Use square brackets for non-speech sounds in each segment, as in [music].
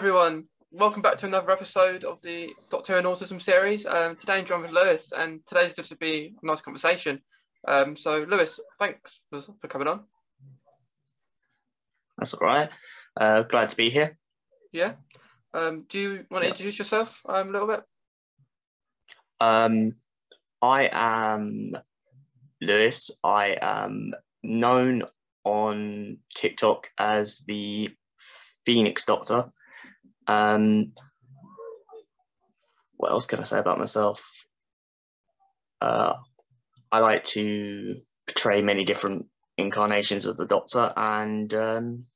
everyone. Welcome back to another episode of the Doctor and Autism series. Um, today I'm joined with Lewis, and today's going to be a nice conversation. Um, so, Lewis, thanks for, for coming on. That's all right. Uh, glad to be here. Yeah. Um, do you want to Yeah. introduce yourself um, a little bit? Um, I am Lewis. I am known on TikTok as the Phoenix Doctor. Um, what else can I say about myself? Uh, I like to portray many different incarnations of the Doctor, and um,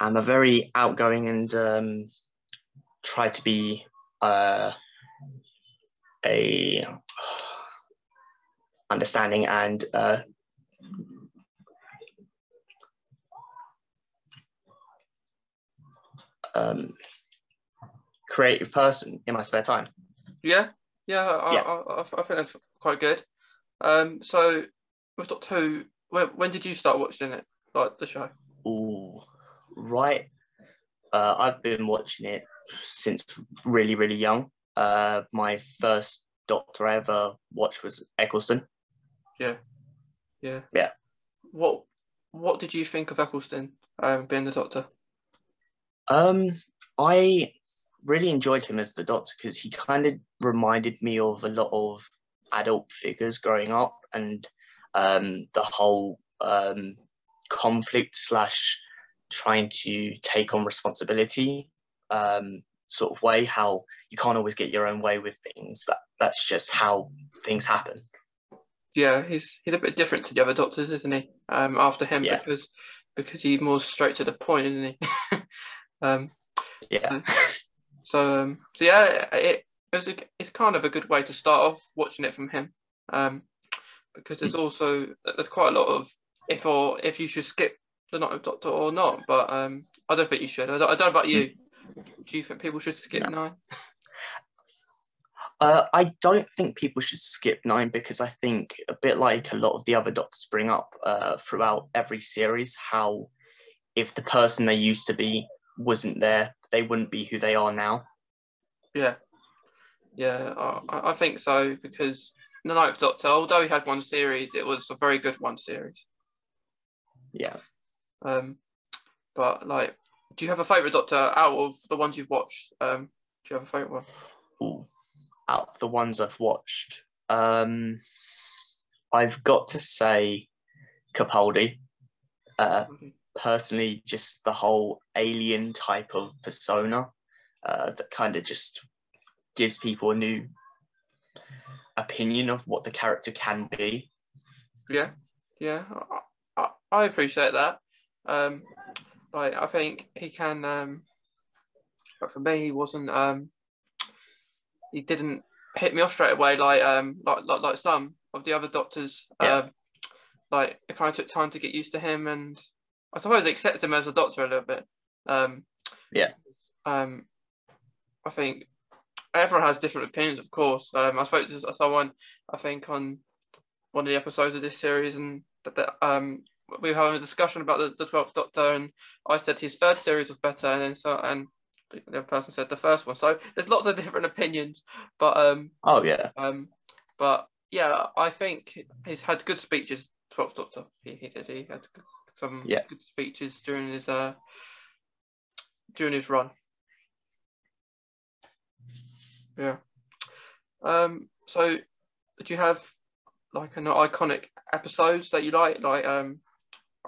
I'm a very outgoing and um, try to be uh, a [sighs] understanding and uh, um, creative person in my spare time. Yeah. Yeah. I, Yeah. I, I, I think that's quite good. Um, so, with Doctor Who, when, when did you start watching it, like the show? Ooh, right. Uh, I've been watching it since really, really young. Uh, my first Doctor I ever watched was Eccleston. Yeah, yeah. Yeah. What What did you think of Eccleston um, being the Doctor? Um, I really enjoyed him as the Doctor because he kind of reminded me of a lot of adult figures growing up, and um, the whole um, conflict slash trying to take on responsibility um, sort of way. How you can't always get your own way with things. That that's just how things happen. Yeah, he's he's a bit different to the other Doctors, isn't he? Um, after him Yeah. because because he's more straight to the point, isn't he? [laughs] um, Yeah. so um, so yeah, it, it was a, it's kind of a good way to start off watching it from him, um, because there's also there's quite a lot of if or if you should skip the Ninth Doctor or not, but um, I don't think you should. I don't, I don't know about you. Do you think people should skip No. nine? Uh, I don't think people should skip nine because I think a bit like a lot of the other doctors bring up uh, throughout every series, how if the person they used to be wasn't there, they wouldn't be who they are now. Yeah, yeah, I, I- think so because the Ninth Doctor, although he had one series, it was a very good one series. Yeah. Um, but like, do you have a favorite Doctor out of the ones you've watched? Um, do you have a favorite one? Ooh. Out of the ones I've watched, um, I've got to say Capaldi. Uh, personally, just the whole alien type of persona uh, that kind of just gives people a new opinion of what the character can be. Yeah, yeah, I, I, appreciate that. Um, like, I think he can. Um, but for me, he wasn't. Um, he didn't hit me off straight away like um like like, like some of the other doctors. Yeah. Um, like it kind of took time to get used to him, and I suppose accept him as a doctor a little bit. Um, Yeah. Um, I think everyone has different opinions, of course. Um, I spoke to someone, I think, on one of the episodes of this series, and that, that um, we were having a discussion about the, the 12th Doctor, and I said his third series was better, and then so and the other person said the first one. So there's lots of different opinions, but um, Oh yeah, um, but yeah, I think he's had good speeches. 12th Doctor, he, he did. He had good- some Yeah. good speeches during his uh during his run. Yeah. Um. So, do you have like an iconic episodes that you like? Like um.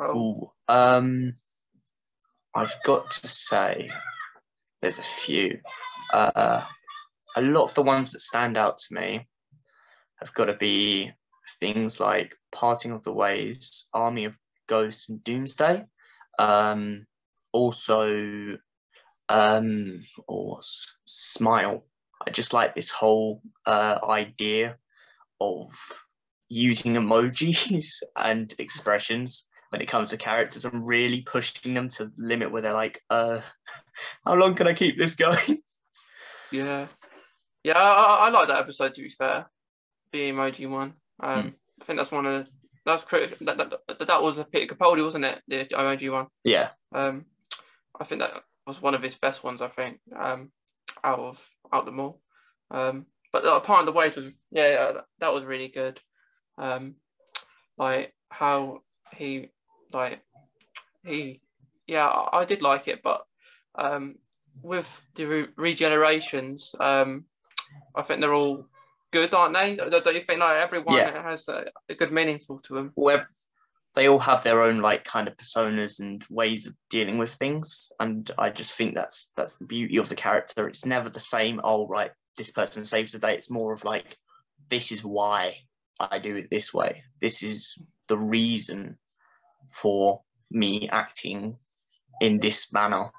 oh, Ooh, um, I've got to say, there's a few. Uh, a lot of the ones that stand out to me have got to be things like Parting of the Ways, Army of Ghosts, and Doomsday. Um, also, um, or S- Smile. I just like this whole uh, idea of using emojis [laughs] and expressions when it comes to characters and really pushing them to the limit where they're like, uh, [laughs] how long can I keep this going? [laughs] Yeah, yeah, I, I- like that episode. To be fair, the emoji one. Um, I think that's one of the, that's critical. That, that, that, that was a Peter Capaldi, wasn't it? The emoji one. Yeah, Um, I think that was one of his best ones, I think, um, out of out of them all. Um, but the Parting of the Ways was yeah, that was really good. Um, like how he like he yeah, I, I did like it, but um, with the re- regenerations, um, I think they're all good, aren't they? Don't you think like everyone Yeah. has a, a good meaningful to them? Where they all have their own like kind of personas and ways of dealing with things, and I just think that's that's the beauty of the character. It's never the same. Oh, right, this person saves the day. It's more of like, this is why I do it this way. This is the reason for me acting in this manner.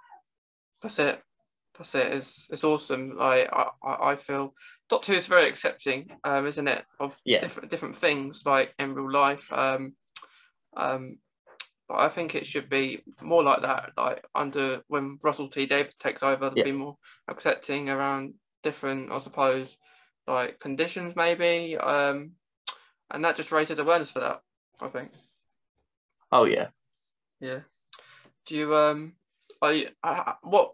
That's it. That's it. It's it's awesome. Like I, I feel Doctor Who is very accepting, um, isn't it, of Yeah. different different things like in real life. Um, um, but I think it should be more like that. Like under when Russell T Davies takes over, Yeah. be more accepting around different, I suppose, like conditions maybe. Um, and that just raises awareness for that. I think. Oh yeah. Yeah. Do you um? Are you uh, what?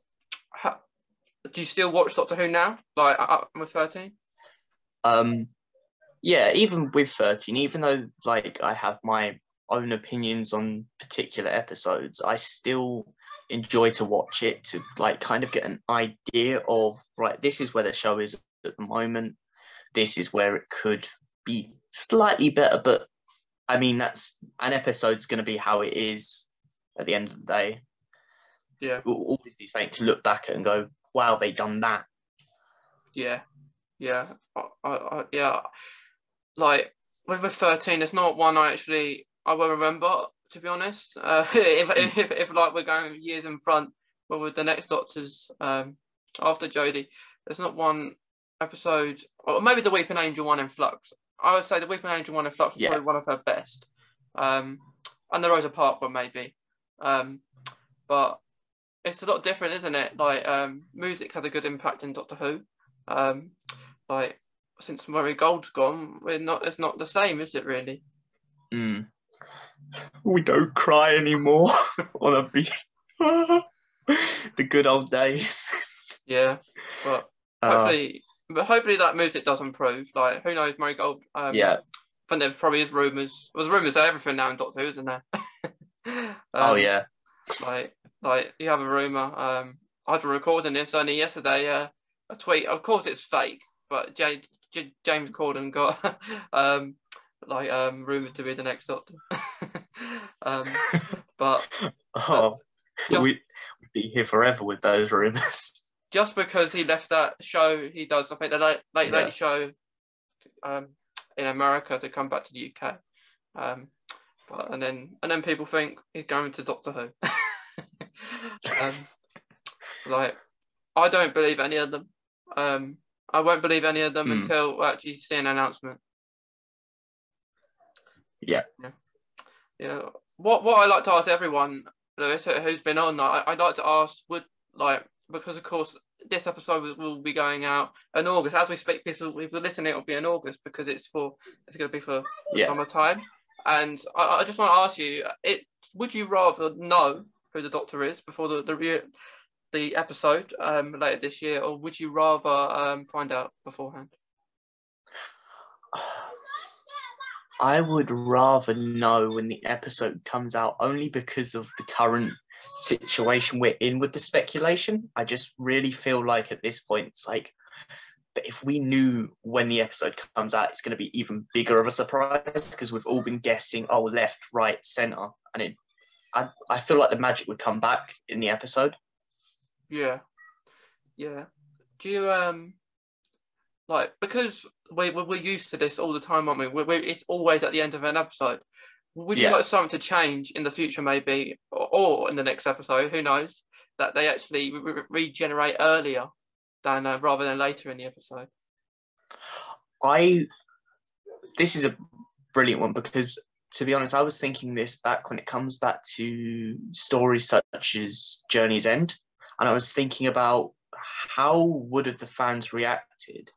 Do you still watch Doctor Who now? Like up with thirteen? um yeah even with 13 even though like i have my own opinions on particular episodes i still enjoy to watch it to like kind of get an idea of right this is where the show is at the moment this is where it could be slightly better but i mean that's an episode's going to be how it is at the end of the day Yeah. it will always be something to look back at and go wow they done that Yeah, yeah, I, I, yeah. Like with the thirteen, it's not one I actually I will remember. To be honest, uh, [laughs] if, if, if if like we're going years in front, well, with the next Doctors um after Jodie, there's not one episode, or maybe the Weeping Angel one in Flux. I would say the Weeping Angel one in Flux was Yeah. probably one of her best. Um, and the Rosa Park one maybe. Um, but it's a lot different, isn't it? Like um, music has a good impact in Doctor Who. Um, like since Murray Gold's gone, we're not. It's not the same, is it? Really? Mm. We don't cry anymore [laughs] on a beach. [laughs] the good old days. Yeah. But Uh, hopefully, but hopefully that music does improve. Like who knows, Murray Gold. Um, yeah. I think there probably is rumours. There's rumours of everything now in Doctor Who, isn't there? [laughs] oh Um, yeah. like like you have a rumor. Um, I was recording this only yesterday. Uh, a tweet. Of course, it's fake, but J- J- James Corden got [laughs] um like um rumored to be the next Doctor. [laughs] um, but [laughs] Oh, just- we, we'd be here forever with those rumors. just because he left that show, he does. I think the late late, Yeah. late show um in America to come back to the UK. Um, but and then and then people think he's going to Doctor Who. Um, like I don't believe any of them. Um, I won't believe any of them Hmm. until I actually see an announcement. Yeah. Yeah. Yeah. What what I like to ask everyone, Lewis, who- who's been on, I I'd like to ask would like because of course this episode will- be going out in August. As we speak, will, if you're listening, it'll be in August because it's for it's going to be for Yeah. summertime. And I, I just want to ask you, it would you rather know who the Doctor is before the the, the episode um, later this year, or would you rather um, find out beforehand? [sighs] I would rather know when the episode comes out only because of the current situation we're in with the speculation. I just really feel like at this point, it's like, but if we knew when the episode comes out, it's going to be even bigger of a surprise because we've all been guessing, oh, left, right, center. And it, I, I feel like the magic would come back in the episode. Yeah, yeah. Do you um like because we we- we're used to this all the time, aren't we? we we it's always at the end of an episode. Would you Yeah. like something to change in the future, maybe, or, or in the next episode? Who knows? That they actually re- regenerate earlier than uh, rather than later in the episode. I this is a brilliant one because to be honest, I was thinking this back when it comes back to stories such as Journey's End, and I was thinking about how would have the fans reacted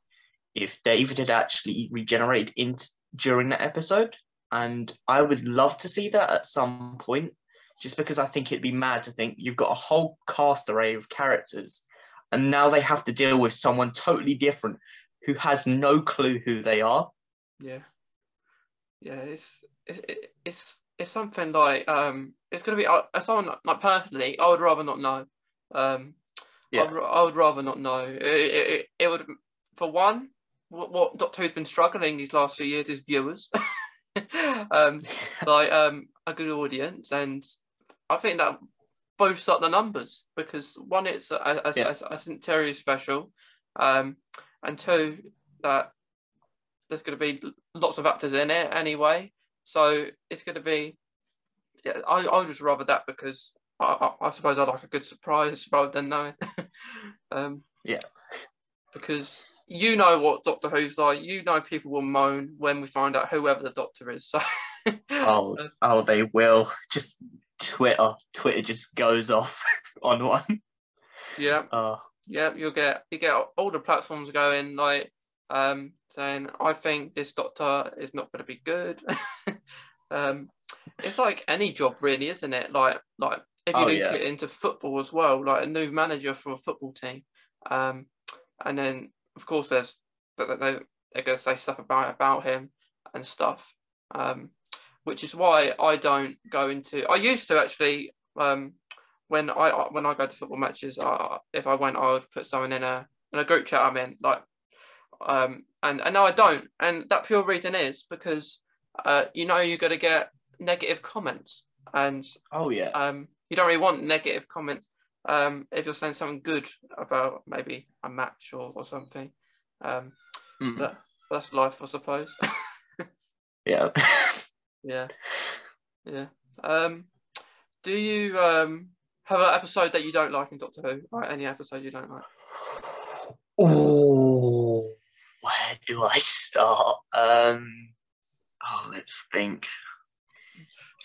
if David had actually regenerated in during that episode, and I would love to see that at some point. just because I think it'd be mad to think you've got a whole cast array of characters, and now they have to deal with someone totally different who has no clue who they are. Yeah, yeah, it's it's it's it's something like um, it's gonna be uh, someone like personally, I would rather not know. Um, Yeah. I'd, I would rather not know. It, it, it, would, for one, what, what Doctor Who's been struggling these last few years is viewers. [laughs] um, [laughs] like um, a good audience, and I think that boosts up the numbers because one, it's a, a, Yeah. a, a centenary special, um, and two, that there's going to be lots of actors in it anyway, so it's going to be. Yeah, I I just rather that because I, I, I suppose I like a good surprise rather than knowing. [laughs] um, Yeah. Because you know what Doctor Who's like. You know people will moan when we find out whoever the Doctor is. So. [laughs] Oh, oh, they will. Just Twitter. Twitter just goes off [laughs] on one. yeah, Oh, yeah. You'll get you get all the platforms going like um saying I think this Doctor is not going to be good. [laughs] um, it's like any job really, isn't it? Like like if you Oh, link yeah. it into football as well, like a new manager for a football team, um, and then of course there's that that they they're going to say stuff about about him and stuff, um, which is why I don't go into. I used to actually um, when I I- when I go to football matches, uh, if I went, I would put someone in a in a group chat I'm in, like, um, and and now I don't, and that pure reason is because uh, you know you're going to get negative comments, and oh yeah. um, you don't really want negative comments um, if you're saying something good about maybe a match or, or something. Um, Mm, that, that's life, I suppose. [laughs] yeah. [laughs] yeah, yeah. Um, do you um, have an episode that you don't like in Doctor Who? Like any episode you don't like? Oh, where do I start? Um, oh, let's think.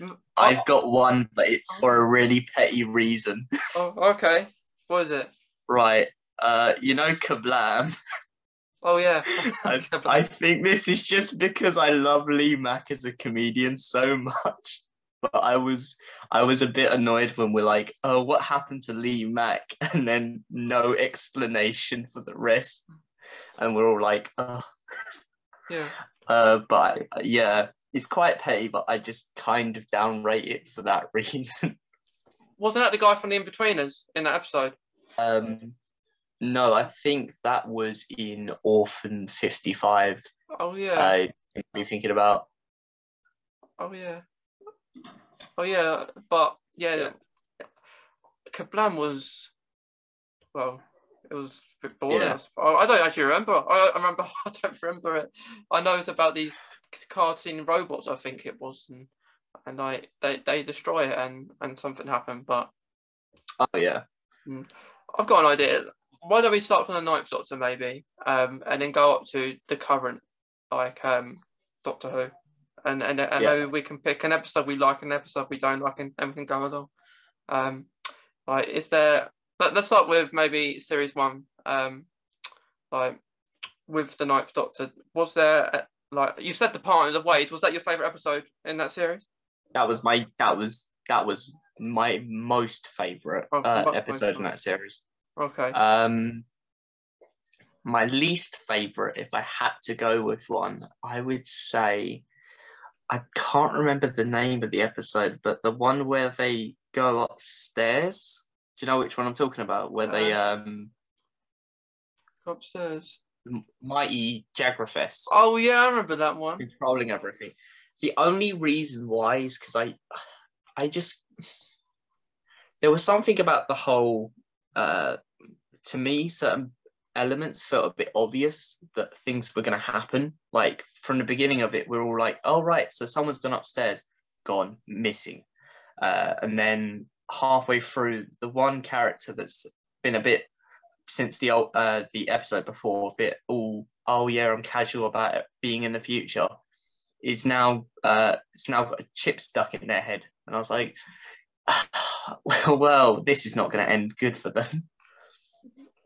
Mm, I've got one, but it's for a really petty reason. [laughs] Oh, okay. What is it? Right. Uh, you know, Kerblam. Oh yeah. [laughs] [laughs] I, I think this is just because I love Lee Mack as a comedian so much. But I was I was a bit annoyed when we're like, oh, what happened to Lee Mack? And then no explanation for the rest. And we're all like, oh. yeah. Uh, but I- yeah, it's quite petty, but I just kind of downrate it for that [laughs] reason. Wasn't that the guy from the Inbetweeners in that episode? Um, no, I think that was in Orphan 55. Oh yeah. I be thinking about. Oh yeah. Oh yeah, but yeah, Yeah. Kerblam was well, it was a bit boring. Yeah. I I I don't actually remember. I, I remember. [laughs] I don't remember it. I know it's about these cartoon robots. I think it was, and and I they they destroy it and and something happened. But Oh yeah, I've got an idea. Why don't we start from the ninth Doctor maybe, um, and then go up to the current like um Doctor Who, and and, and Yeah. maybe we can pick an episode we like, an episode we don't like, and, and we can go along. Um, like, is there? Let, let's start with maybe series one. Um, like with the ninth Doctor, was there uh, like you said the Parting of the Ways? Was that your favorite episode in that series? that was my that was that was my most favorite Oh, uh, episode in that series. Okay. Um, my least favorite, if I had to go with one, I would say I can't remember the name of the episode, but the one where they go upstairs. Do you know which one I'm talking about? Where they um Upstairs. Mighty Jagrafess Oh yeah, I remember that one. controlling everything. The only reason why is because I, I just there was something about the whole. Uh, to me, certain elements felt a bit obvious that things were going to happen. Like from the beginning of it, we're all like, "Oh right, so someone's gone upstairs, gone missing," uh, and then halfway through, the one character that's been a bit since the old uh, the episode before, a bit all oh yeah, I'm casual about it being in the future, is now uh, it's now got a chip stuck in their head, and I was like, well, [sighs] well, this is not going to end good for them.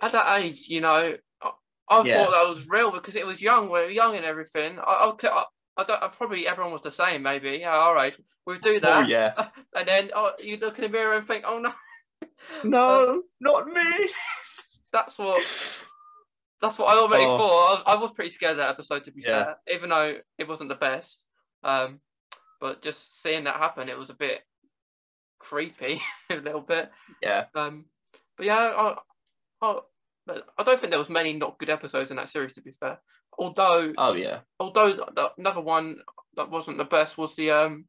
at that age, you know, I, I Yeah. thought that was real because it was young. We were young and everything. I, I, I, don't. I probably everyone was the same. Maybe. Yeah. All right. We'll do that. Oh that. yeah. [laughs] And then oh, you look in the mirror and think, oh no. [laughs] No, not me. That's what. That's what I already Oh. thought. I, I was pretty scared of that episode, to be Yeah. fair, even though it wasn't the best. Um, but just seeing that happen, it was a bit creepy, [laughs] a little bit. Yeah. Um, but yeah, I, I, I don't think there was many not good episodes in that series, to be fair. Although, Oh yeah. although the, another one that wasn't the best was the um,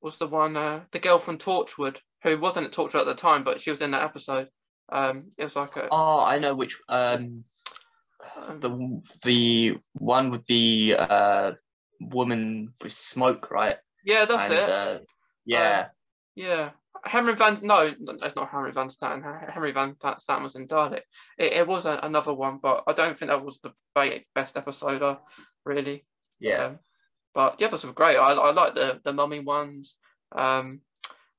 was the one uh, the girl from Torchwood who wasn't at Torchwood at the time, but she was in that episode. Um, it was like a Oh, I know which. Um, um, the the one with the uh woman with smoke, right? yeah, that's And, it. Uh, yeah. Yeah, Henry Van. No, that's not Henry Van Statten. Henry Van Statten was in Dalek. It, it was a, another one, but I don't think that was the best episode. Uh, really. yeah. Um, but the others were great. I, I like the the mummy ones. Um,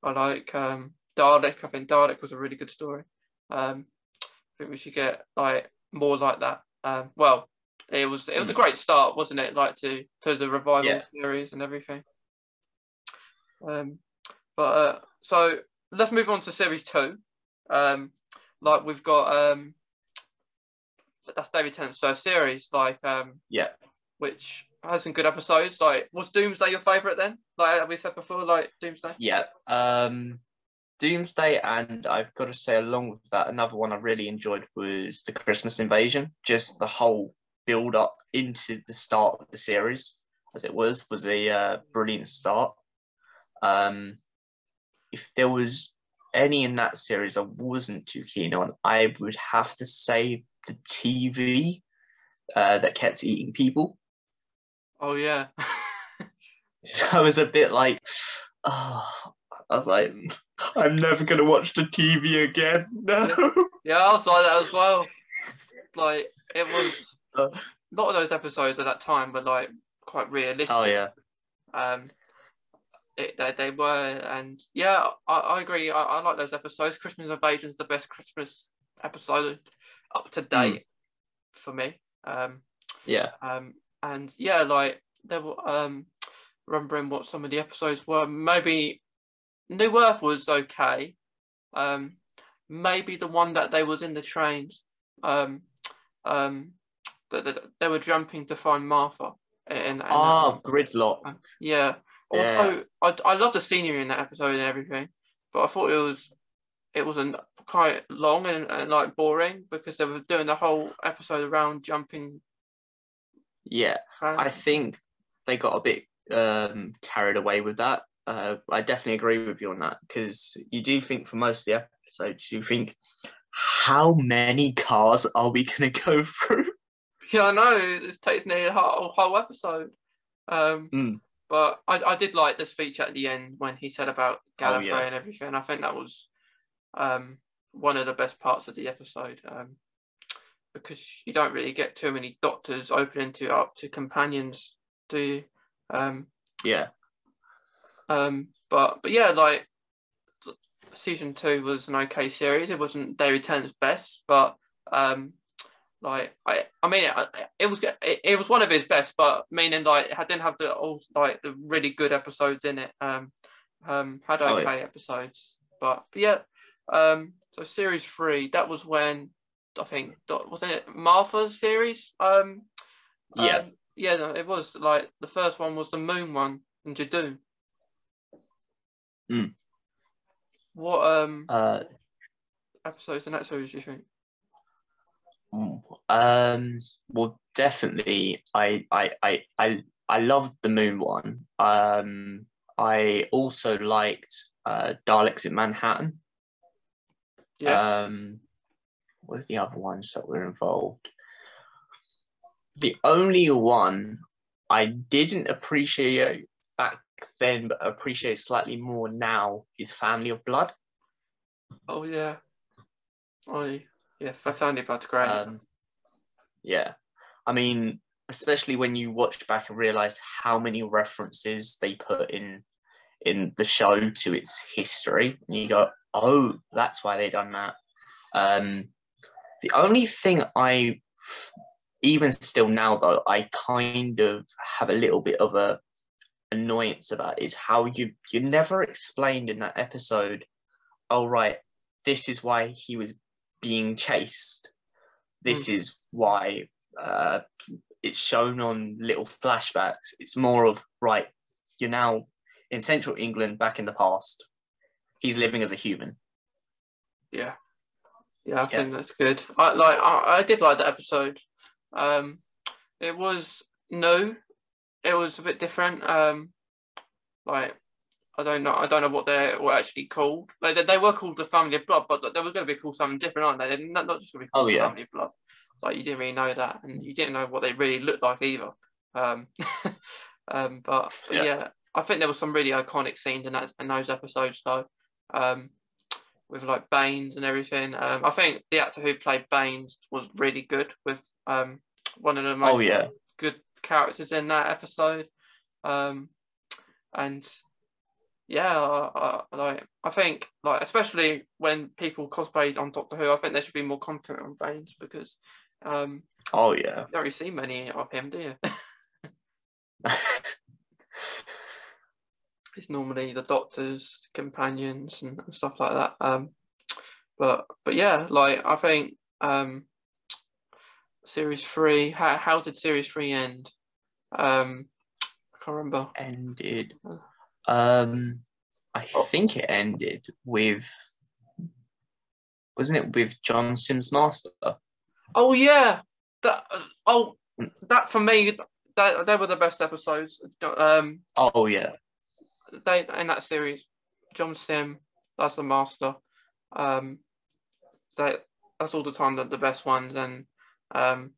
I like um, Dalek. I think Dalek was a really good story. Um, I think we should get like more like that. Um, well, it was it was a great start, wasn't it? Like to to the revival Yeah. series and everything. Um, but uh, so let's move on to series two. Um, like we've got um, that's David Tennant's first series. Like um, Yeah. which has some good episodes. Like, was Doomsday your favourite then? Like we said before, like Doomsday. Yeah. Um, Doomsday, and I've got to say, along with that, another one I really enjoyed was the Christmas Invasion. Just the whole build up into the start of the series, as it was, was a uh, brilliant start. Um, if there was any in that series I wasn't too keen on, I would have to say the TV uh, that kept eating people. Oh yeah. [laughs] [laughs] I was a bit like, oh, I was like, I'm never gonna watch the TV again. [laughs] No. yeah, I was like that as well. Like it was Uh. a lot of those episodes at that time were like quite realistic. Oh yeah, Um, it, they, they were, and yeah, I, I agree. I, I like those episodes. Christmas Invasion is the best Christmas episode up to date for me. Um, yeah, Um, and yeah, like there were um, remembering what some of the episodes were. Maybe New Earth was okay. Um, maybe the one that they was in the trains. Um, um, that that they were jumping to find Martha. And, and Oh, gridlock. yeah. Yeah. I I love the scenery in that episode and everything, but I thought it was it wasn't quite long and, and like boring because they were doing the whole episode around jumping. Yeah, around. I think they got a bit um, carried away with that. Uh, I definitely agree with you on that because you do think for most of the episodes, you think, how many cars are we gonna [laughs] go through? Yeah, I know. It takes nearly a whole, whole episode. Um, Mm. But I, I did like the speech at the end when he said about Gallifrey Oh, yeah. and everything. I think that was um, one of the best parts of the episode um, because you don't really get too many doctors opening to up to companions, do you? Um, Yeah, um, but but yeah, like season two was an okay series. It wasn't David Tennant's best, but um, like I I mean it, it was it, it was one of his best, but meaning like it didn't have the all like the really good episodes in it. Um, um, had Oh, okay yeah. episodes, but, but yeah. Um, so series three that was when I think wasn't it Martha's series? Um, Yeah. um, yeah, no, it was like the first one was the moon one and Judoon. Mm. What um uh, episodes in that series do you think? Um, well, definitely. I, I, I, I, I loved the moon one. Um, I also liked uh, Daleks in Manhattan. Yeah, Um, what are the other ones that were involved? The only one I didn't appreciate back then, but appreciate slightly more now is Family of Blood. oh yeah, oh yeah, I found it about great. Um, yeah, I mean, especially when you watch back and realize how many references they put in in the show to its history, and you go, "Oh, that's why they done that." Um, the only thing I even still now though, I kind of have a little bit of a annoyance about is how you you never explained in that episode. Oh right, this is why he was being chased. This mm. is why uh, it's shown on little flashbacks. It's more of right, you're now in central England back in the past. He's living as a human. Yeah. Yeah, I yeah. think that's good. I like I, I did like that episode. Um it was no, it was a bit different. Um like I don't know. I don't know what they were actually called. Like they, they were called the Family of Blood, but they were going to be called something different, aren't they? They're not, not just going to be called oh, yeah. Family of Blood. Like you didn't really know that, and you didn't know what they really looked like either. Um, [laughs] um, but, but yeah. yeah. I think there was some really iconic scenes in that in those episodes though, um, with like Baines and everything. Um, I think the actor who played Baines was really good with um, one of the most oh, yeah. good characters in that episode. Um, and yeah, I, I, like I think like especially when people cosplay on Doctor Who, I think there should be more content on Baines because um, oh yeah, you don't really see many of him, do you? [laughs] it's normally the Doctor's companions and stuff like that. Um, but but yeah, like I think um, series three. How how did series three end? Um, I can't remember. Ended. Um, I oh. think it ended with. Wasn't it with John Simm's Master? Oh yeah, that oh that for me that they were the best episodes. Um, oh yeah, they in that series, John Simm, that's the master. Um, that that's all the time the, the best ones, and um,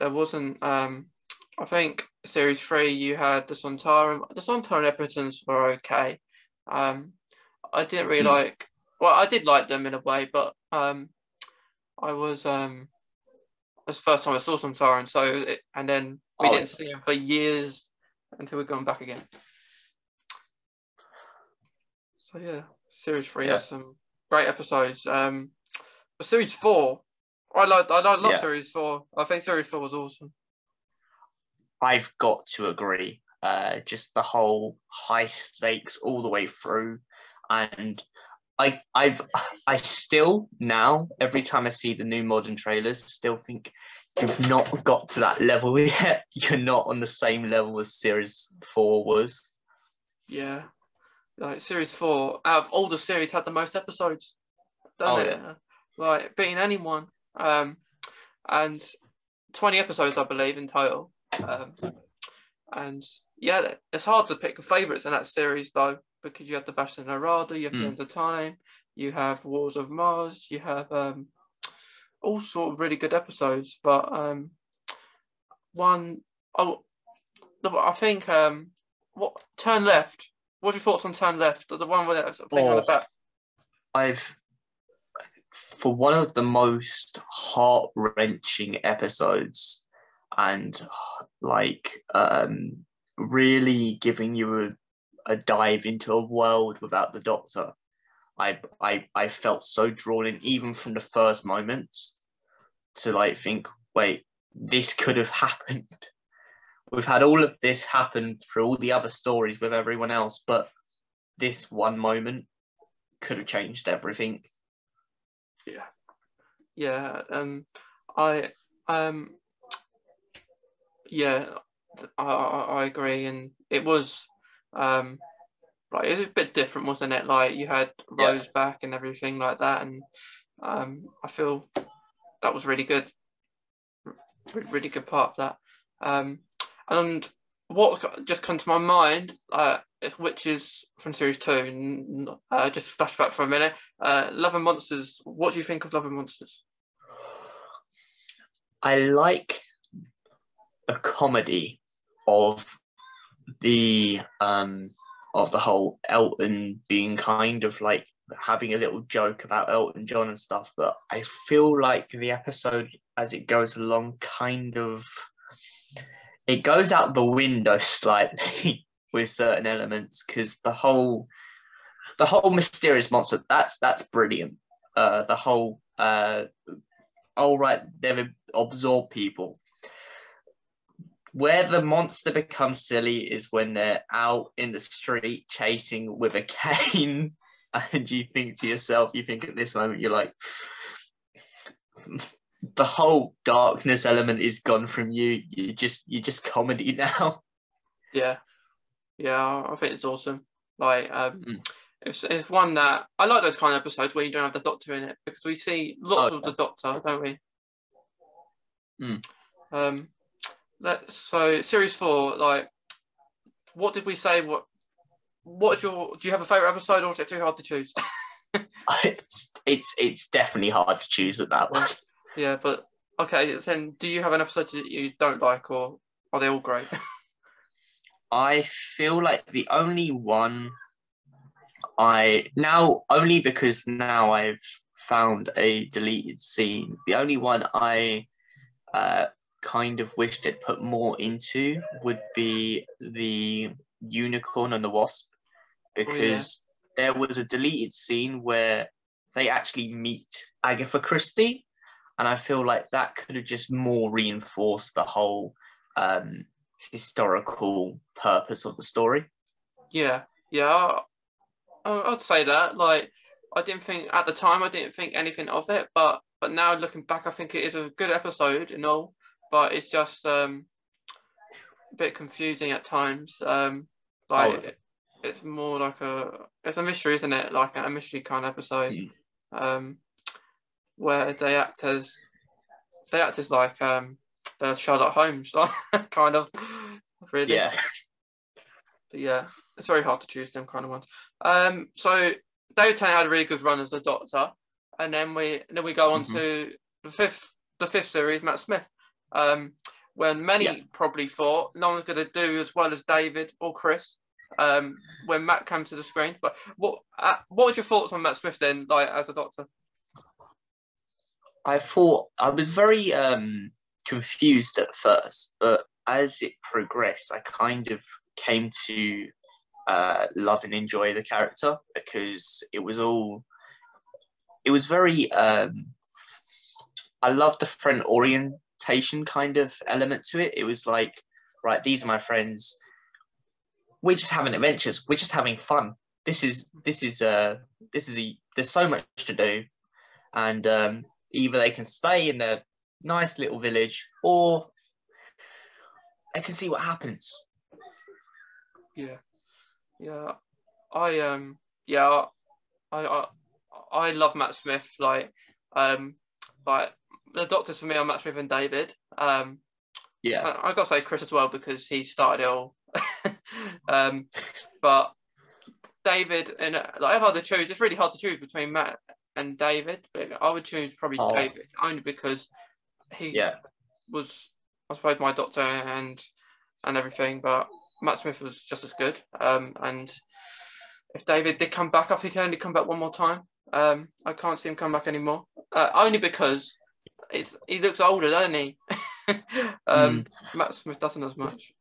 there wasn't. Um, I think series three you had the Sontaran. The Sontaran episodes were okay. Um, I didn't really mm. like. Well, I did like them in a way, but um, I was um was the first time I saw Sontaran. So, it, and then we oh, didn't see him for years until we'd gone back again. So yeah, series three yeah. has some great episodes. Um, series four, I like I love yeah. series four. I think series four was awesome. I've got to agree. Uh, just the whole high stakes all the way through, and I I've I still now every time I see the new modern trailers still think you've not got to that level [laughs] yet. You're not on the same level as series four was. Yeah. Like series four, out of all the series had the most episodes. Done oh, it. Yeah. Like beating anyone. Um and twenty episodes I believe in total. Um and yeah, it's hard to pick favourites in that series though because you have the Vashta Nerada, you have mm. the End of Time, you have Waters of Mars, you have um, all sort of really good episodes. But um, one, oh, I think um, what Turn Left. What's your thoughts on Turn Left? The one with the thing oh, on the back. I've for one of the most heart wrenching episodes, and like um, really giving you a a dive into a world without the Doctor. I I I felt so drawn in even from the first moments to like think, wait, this could have [laughs] happened. We've had all of this happen through all the other stories with everyone else, but this one moment could have changed everything. Yeah. Yeah. Um I um yeah I, I agree and it was um, like it was a bit different, wasn't it? Like you had Rose yeah. back and everything like that, and um, I feel that was really good, really, really good part of that. Um, and what just come to my mind, uh, which is from series two, uh, just flashback for a minute. Uh, Love and Monsters. What do you think of Love and Monsters? I like the comedy of the um of the whole Elton being kind of like having a little joke about Elton John and stuff, but I feel like the episode as it goes along kind of it goes out the window slightly [laughs] with certain elements because the whole the whole mysterious monster that's that's brilliant. Uh, the whole uh, all right, they've absorbed people. Where the monster becomes silly is when they're out in the street chasing with a cane, [laughs] and you think to yourself, you think at this moment, you're like, the whole darkness element is gone from you. You just you just comedy [laughs] now. Yeah, yeah, I think it's awesome. Like, um, Mm. it's it's one that I like those kind of episodes where you don't have the Doctor in it because we see lots Oh, of the Doctor, don't we? Mm. Um, let's so series four. Like, what did we say? What what's your? Do you have a favorite episode, or is it too hard to choose? [laughs] It's it's it's definitely hard to choose with that one. yeah, but okay. Then, do you have an episode that you don't like, or are they all great? [laughs] I feel like the only one I now only because now I've found a deleted scene. The only one I uh, kind of wished it put more into would be the unicorn and the wasp because there was a deleted scene where they actually meet Agatha Christie, and I feel like that could have just more reinforced the whole um, historical purpose of the story. Yeah, yeah, I, I'd say that. Like, I didn't think at the time, I didn't think anything of it, but but now looking back, I think it is a good episode and all. But it's just um, a bit confusing at times. Um, like Oh. it- it's more like a it's a mystery, isn't it? Like a mystery kind of episode. Mm. Um, where they act as they act as like um the Sherlock Holmes [laughs] kind of really. Yeah, But yeah, it's very hard to choose them kind of ones. Um, so David Tennant had a really good run as the Doctor, and then we then we go on Mhm. to the fifth the fifth series, Matt Smith. Um, when many Yeah. probably thought no one's going to do as well as David or Chris. Um, when Matt came to the screen, but what uh, what was your thoughts on Matt Smith then, like as a Doctor? I thought I was very um, confused at first, but as it progressed, I kind of came to uh, love and enjoy the character because it was all. It was very. Um, I loved the friend orientation kind of element to it. It was like, right, these are my friends. We're just having adventures. We're just having fun. This is this is uh this is a there's so much to do, and um, either they can stay in their nice little village or they can see what happens. Yeah, yeah. I um yeah, I I I love Matt Smith. Like um like the doctors for me are Matt Smith and David. Um, Yeah, I, I got to say Chris as well because he started it all. [laughs] um, but David and like if I had to choose, it's really hard to choose between Matt and David. But I would choose probably Oh. David only because he yeah, was I suppose my doctor and and everything, but Matt Smith was just as good. Um, and if David did come back, I think he only come back one more time. Um, I can't see him come back anymore. Uh, only because it's he looks older, doesn't he? [laughs] um, Matt Smith doesn't as much.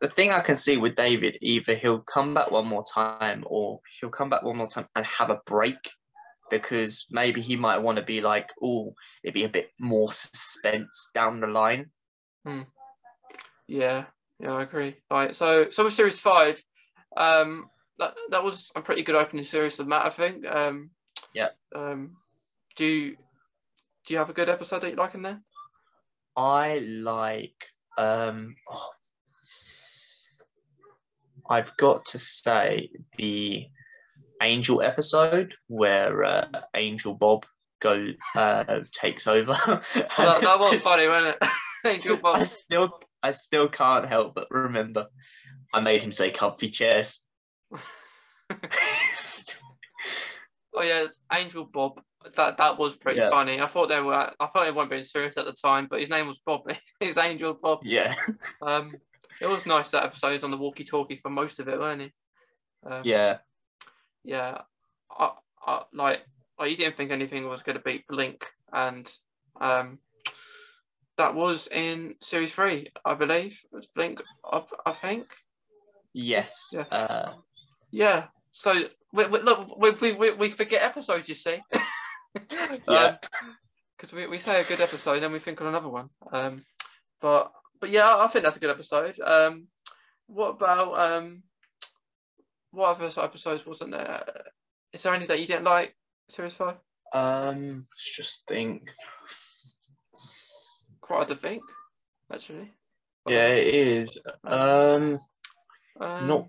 the thing I can see with David, either he'll come back one more time or he'll come back one more time and have a break because maybe he might want to be like, oh, it'd be a bit more suspense down the line. Yeah, yeah, I agree. Right, so so with series five, um, that that was a pretty good opening series of Matt, I think. Um, Yeah. Um, do you do you have a good episode that you like in there? I like, um, oh, I've got to say the Angel episode where uh, Angel Bob go uh, takes over. Well, [laughs] that, that was funny, wasn't it? [laughs] Angel Bob. I still, I still can't help but remember. I made him say comfy chairs. [laughs] Oh yeah, Angel Bob. That that was pretty Yeah. funny. I thought they were. I thought they weren't being serious at the time, but his name was Bob. [laughs] his Angel Bob. yeah, Um, it was nice that episode. Was on the walkie-talkie for most of it, weren't he? Um, yeah. yeah. I, I, like, you didn't think anything was going to beat Blink, and um, that was in series three, I believe. It was Blink, I, I think. Yes. Yeah. Uh, Yeah. So we, we, look, we, we, we, we forget episodes. You see. [laughs] [laughs] Yeah. Because we, we say a good episode, then we think on another one. Um, but but but yeah, I think that's a good episode. Um, what about um, what other episodes wasn't there? Is there any that you didn't like? Series five. Um, let's just think. Quite hard to think, actually. Yeah, it is. Um, Um, not.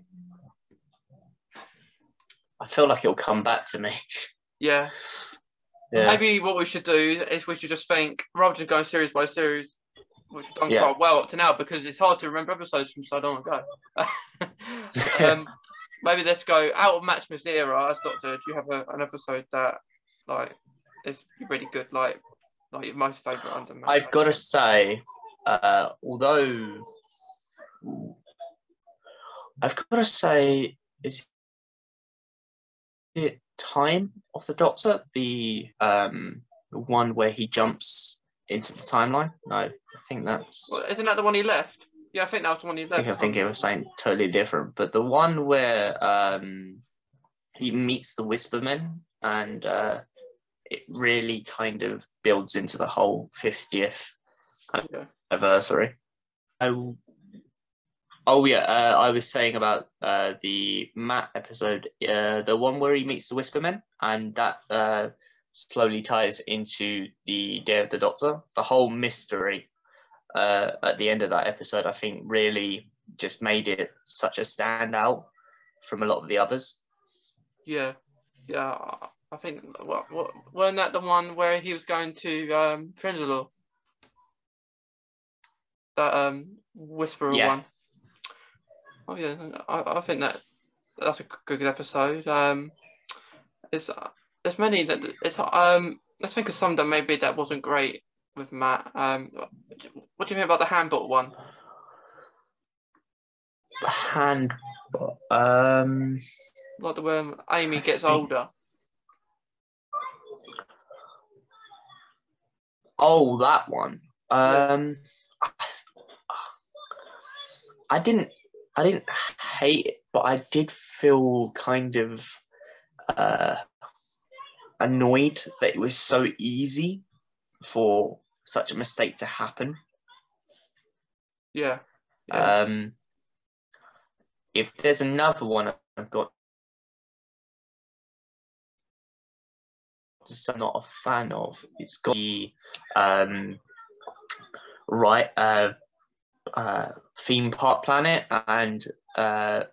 I feel like it'll come back to me. Yeah. [laughs] Yeah. Maybe what we should do is we should just think rather than going series by series, which we've done Yeah. quite well up to now because it's hard to remember episodes from so long ago. [laughs] um, maybe let's go out of Matt Smith's era as Doctor. Do you have a, an episode that like is really good, like like your most favourite under Matt? I've got to say, uh, although I've got to say, is it time of the Doctor the um one where he jumps into the timeline? No, I think that's. Well, isn't that the one he left? Yeah, I think that was the one he I left. think I think it was something totally different, but the one where um he meets the Whispermen and uh, it really kind of builds into the whole fiftieth Yeah. anniversary. I, oh yeah, uh, I was saying about uh, the Matt episode, uh, the one where he meets the Whispermen, and that uh, slowly ties into the Day of the Doctor. The whole mystery uh, at the end of that episode, I think, really just made it such a standout from a lot of the others. Yeah, yeah. I- think what what wasn't that the one where he was going to um? That um whisperer Yeah. one. Oh yeah, I, I think that that's a good episode. Um, it's there's many that it's um let's think of some that maybe that wasn't great with Matt. Um, what do you think about the Handbot one? The hand, um, Like the when Amy I gets older. Oh, that one. Um, I didn't, I didn't hate it, but I did feel kind of uh, annoyed that it was so easy for such a mistake to happen. Yeah. Yeah. Um, if there's another one I've got just I'm not a fan of, it's got the um, right uh, uh, theme park planet, and uh,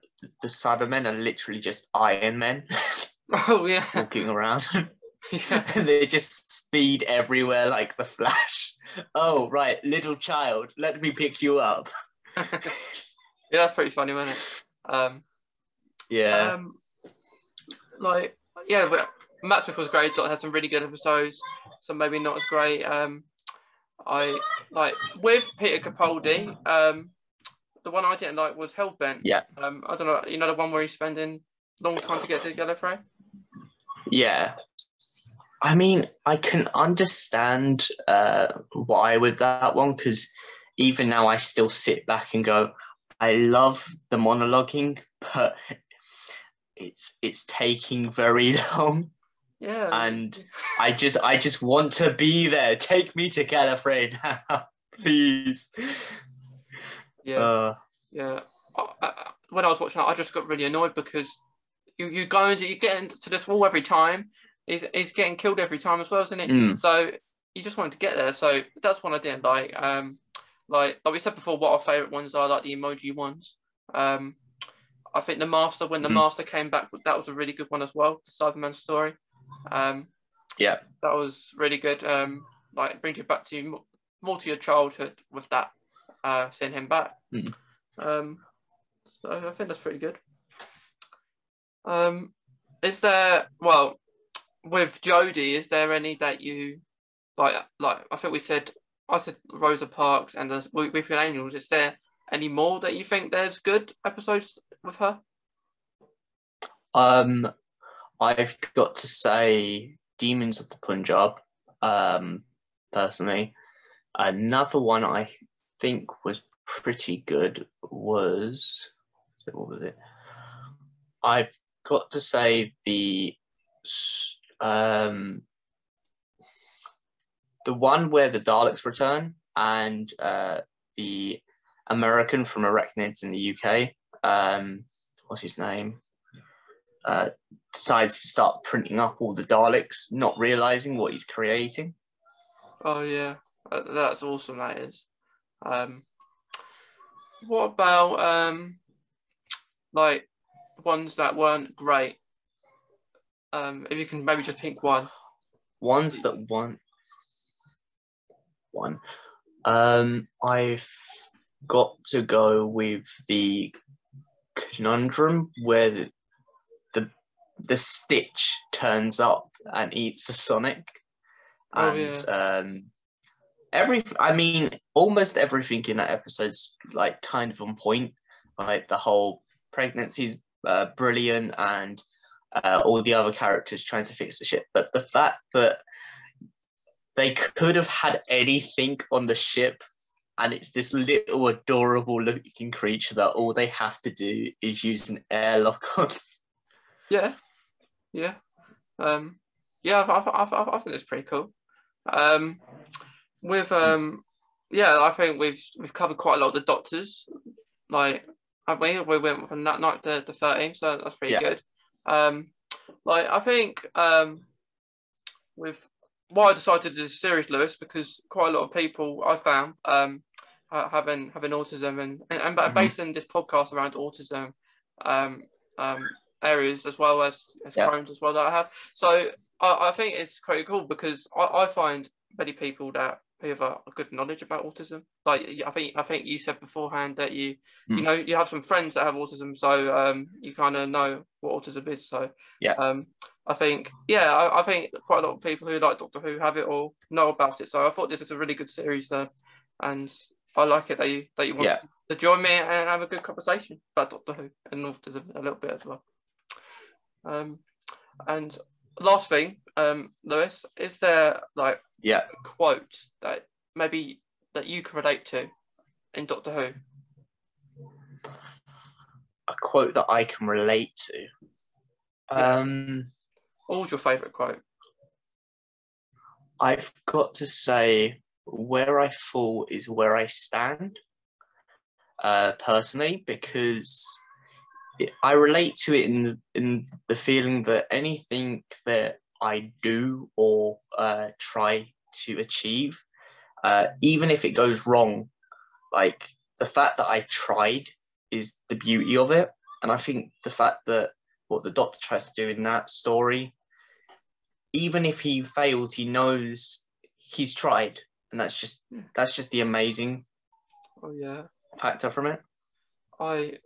the Cybermen are literally just Iron Men [laughs] oh yeah. [laughs] walking around. [laughs] yeah. and they just speed everywhere like the Flash. Oh, right, little child, let me pick you up. yeah, that's pretty funny, wasn't it? Um, Yeah. um, like yeah, but Matt Smith was great. Dot had some really good episodes, some maybe not as great. Um, I like with Peter Capaldi. Um, the one I didn't like was Hellbent. Yeah. Um, I don't know. You know the one where he's spending long time to get to Gallifrey. Yeah. I mean, I can understand uh, why with that one because even now I still sit back and go, I love the monologuing, but it's it's taking very [laughs] long, Yeah. and I just I just want to be there. Take me to Gallifrey now, [laughs] please. yeah. Uh, Yeah. I, I, when I was watching that, I just got really annoyed because you you go into you get into this wall every time. He's, he's getting killed every time as well, isn't it? Mm. So you just wanted to get there. So that's one I didn't like. Um, like like we said before, what our favourite ones are, like the emoji ones. Um, I think the master when the Mhm. master came back, that was a really good one as well. The Cyberman story. Um, Yeah. that was really good. Um, like it brings you back to more to your childhood with that. Uh, seeing him back. Mhm. Um, so I think that's pretty good. Um, is there well with Jodie? Is there any that you like? Like I think we said, I said Rosa Parks and the Weeping Angels. Is there any more that you think there's good episodes with her? Um, I've got to say, Demons of the Punjab. Um, personally, another one I think was pretty good was what was it? I've got to say the um the one where the Daleks return and uh, the American from Arachnids in the UK. Um, what's his name? Uh, decides to start printing up all the Daleks, not realizing what he's creating. Oh yeah, Uh, that's awesome. That is. Um, what about um, like ones that weren't great? Um, if you can maybe just pick one. Ones that want one. Um, I've got to go with the conundrum where the the Stitch turns up and eats the Sonic, Oh, and um, every I mean almost everything in that episode's like kind of on point. Like the whole pregnancy's uh, brilliant and uh, all the other characters trying to fix the ship, but the fact that they could have had anything on the ship and it's this little adorable looking creature that all they have to do is use an airlock on. Yeah, yeah, um, yeah. I, I, I, I think it's pretty cool. Um, with um, yeah, I think we've we've covered quite a lot of the doctors. Like, have we? We went from that night to the thirteen, so that's pretty Yeah. good. Um, like I think um, with why I decided to do this series, Lewis, because quite a lot of people I found um having having autism and and, and Mhm. basing this podcast around autism um um areas as well as as Yeah. Crohn's as well that I have. So I, I think it's quite cool because I, I find many people that who have a, a good knowledge about autism. Like I think I think you said beforehand that you you Mm. know you have some friends that have autism, so um you kind of know what autism is. So Yeah. um I think yeah I, I think quite a lot of people who like Doctor Who have it or know about it. So I thought this was a really good series there, and I like it that you that you wanted Yeah. to join me and have a good conversation about Doctor Who and autism a little bit as well. Um, and last thing, um, Lewis, is there like Yeah. a quote that maybe that you can relate to in Doctor Who? A quote that I can relate to. Yeah. Um, What was your favourite quote? I've got to say, where I fall is where I stand. Uh, personally, because I relate to it in the, in the feeling that anything that I do or uh, try to achieve, uh, even if it goes wrong, like the fact that I tried is the beauty of it. And I think the fact that what the doctor tries to do in that story even if he fails, he knows he's tried, and that's just that's just the amazing Oh yeah, factor from it. I.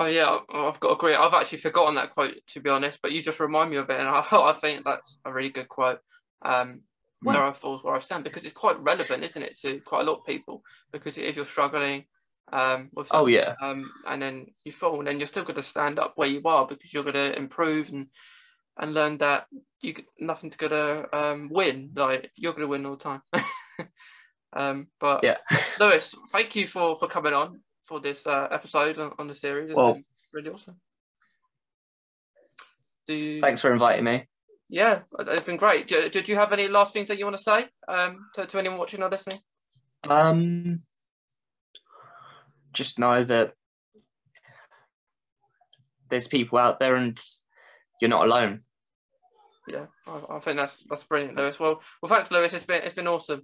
Oh yeah, I- I've got to agree. I've actually forgotten that quote to be honest, but you just remind me of it, and I, [laughs] I think that's a really good quote. Um, where I fall, is where I stand, because it's quite relevant, isn't it, to quite a lot of people? Because if you're struggling, um, with Oh yeah, um, and then you fall, and then you're still going to stand up where you are because you're going to improve and and learn that you nothing's going to um, win. Like you're going to win all the time. [laughs] um, but yeah. [laughs] Lewis, thank you for for coming on for this uh, episode on, on the series. It's Well- been really awesome. You, Thanks for inviting me. yeah, it's been great. Did you have any last things that you want to say um, to, to anyone watching or listening? Um, just know that there's people out there, and you're not alone. Yeah, I, I think that's that's brilliant, Lewis. Well, well, thanks, Lewis. It's been it's been awesome.